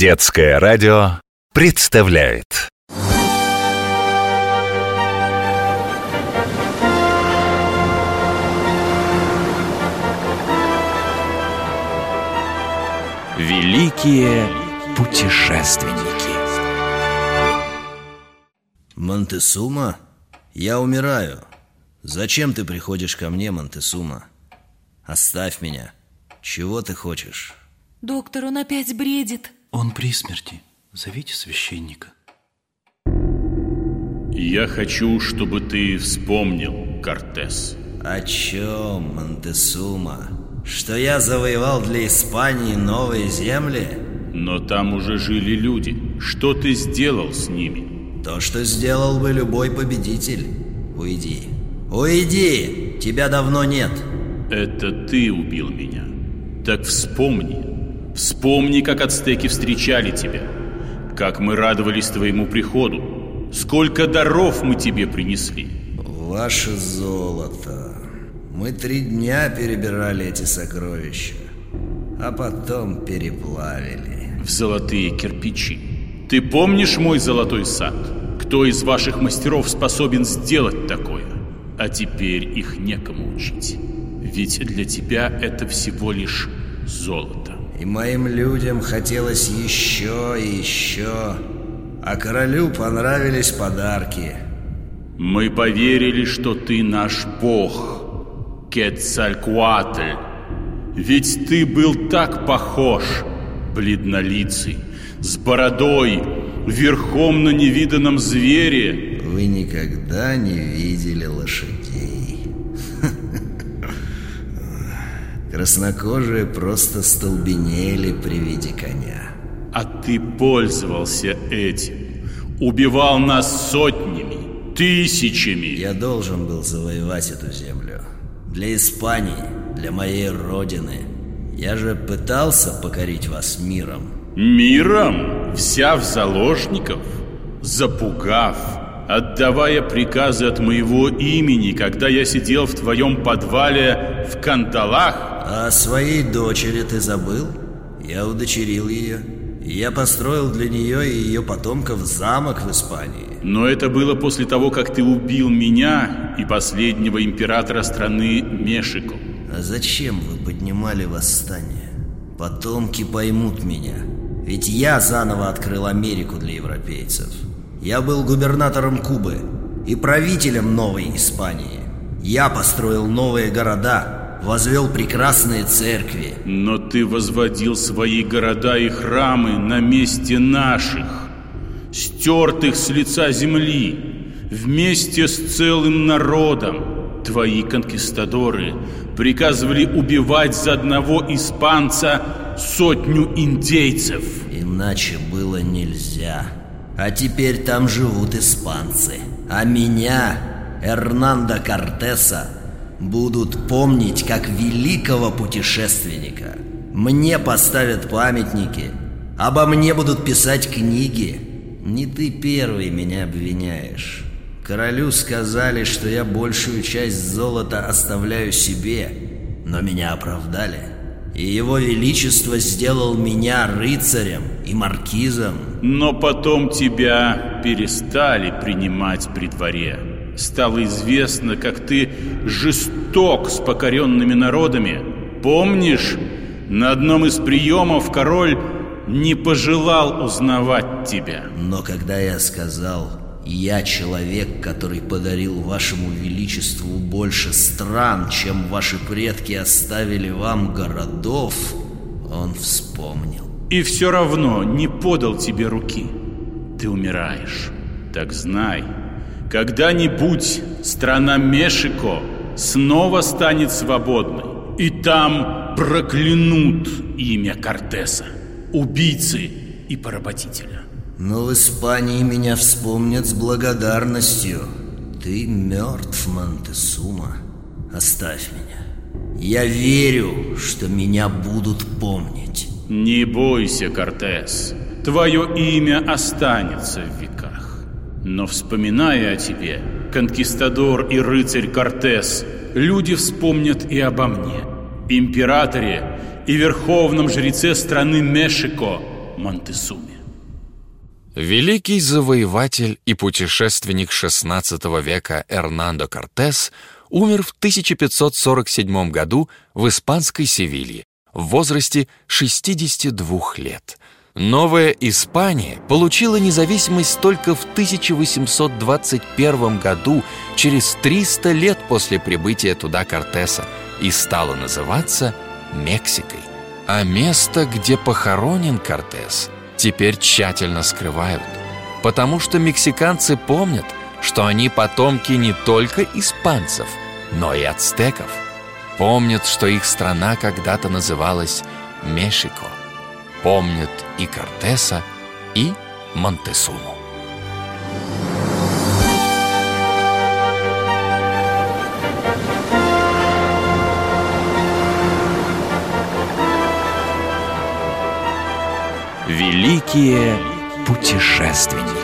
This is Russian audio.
Детское радио представляет Великие путешественники Монтесума? Я умираю. Зачем ты приходишь ко мне, Монтесума? Оставь меня. Чего ты хочешь? Доктор, он опять бредит. Он при смерти. Зовите священника. Я хочу, чтобы ты вспомнил, Кортес. О чем, Монтесума? Что я завоевал для Испании новые земли? Но там уже жили люди. Что ты сделал с ними? То, что сделал бы любой победитель. Уйди. Уйди! Тебя давно нет. Это ты убил меня. Так вспомни. Вспомни, как ацтеки встречали тебя. Как мы радовались твоему приходу. Сколько даров мы тебе принесли. Ваше золото. Мы три дня перебирали эти сокровища, а потом переплавили. В золотые кирпичи. Ты помнишь мой золотой сад? Кто из ваших мастеров способен сделать такое? А теперь их некому учить. Ведь для тебя это всего лишь золото. И моим людям хотелось еще и еще. А королю понравились подарки. Мы поверили, что ты наш бог, Кетцалькуатль. Ведь ты был так похож, бледнолицый, с бородой, верхом на невиданном звере. Вы никогда не видели лошадей. Краснокожие просто столбенели при виде коня. А ты пользовался этим. Убивал нас сотнями, тысячами. Я должен был завоевать эту землю. Для Испании, для моей родины. Я же пытался покорить вас миром. Миром, взяв заложников, запугав, отдавая приказы от моего имени, когда я сидел в твоем подвале в кандалах. А о своей дочери ты забыл? Я удочерил ее. Я построил для нее и ее потомков замок в Испании. Но это было после того, как ты убил меня и последнего императора страны Мешико. А зачем вы поднимали восстание? Потомки поймут меня. Ведь я заново открыл Америку для европейцев. Я был губернатором Кубы и правителем новой Испании. Я построил новые города, возвел прекрасные церкви. Но ты возводил свои города и храмы на месте наших, стертых с лица земли, вместе с целым народом. Твои конкистадоры приказывали убивать за одного испанца сотню индейцев. Иначе было нельзя. А теперь там живут испанцы. А меня, Эрнандо Кортеса, будут помнить как великого путешественника. Мне поставят памятники. Обо мне будут писать книги. Не ты первый меня обвиняешь. Королю сказали, что я большую часть золота оставляю себе, но меня оправдали. И его величество сделал меня рыцарем и маркизом. Но потом тебя перестали принимать при дворе. Стало известно, как ты жесток с покоренными народами. Помнишь, на одном из приемов король не пожелал узнавать тебя. Но когда я сказал, я человек, который подарил вашему величеству больше стран, чем ваши предки оставили вам городов, он вспомнил. И все равно не подал тебе руки. Ты умираешь. Так знай, когда-нибудь страна Мешико снова станет свободной. И там проклянут имя Кортеса, убийцы и поработителя. Но в Испании меня вспомнят с благодарностью. Ты мертв, Монтесума. Оставь меня. Я верю, что меня будут помнить. Не бойся, Кортес. Твое имя останется в веках. Но вспоминая о тебе, конкистадор и рыцарь Кортес, люди вспомнят и обо мне, императоре и верховном жреце страны Мешико, Монтесуме. Великий завоеватель и путешественник XVI века Эрнандо Кортес умер в 1547 году в испанской Севилье в возрасте 62 лет. Новая Испания получила независимость только в 1821 году, через 300 лет после прибытия туда Кортеса, и стала называться Мексикой. А место, где похоронен Кортес – теперь тщательно скрывают, потому что мексиканцы помнят, что они потомки не только испанцев, но и ацтеков. Помнят, что их страна когда-то называлась Мешико. Помнят и Кортеса, и Монтесуму. Великие путешественники.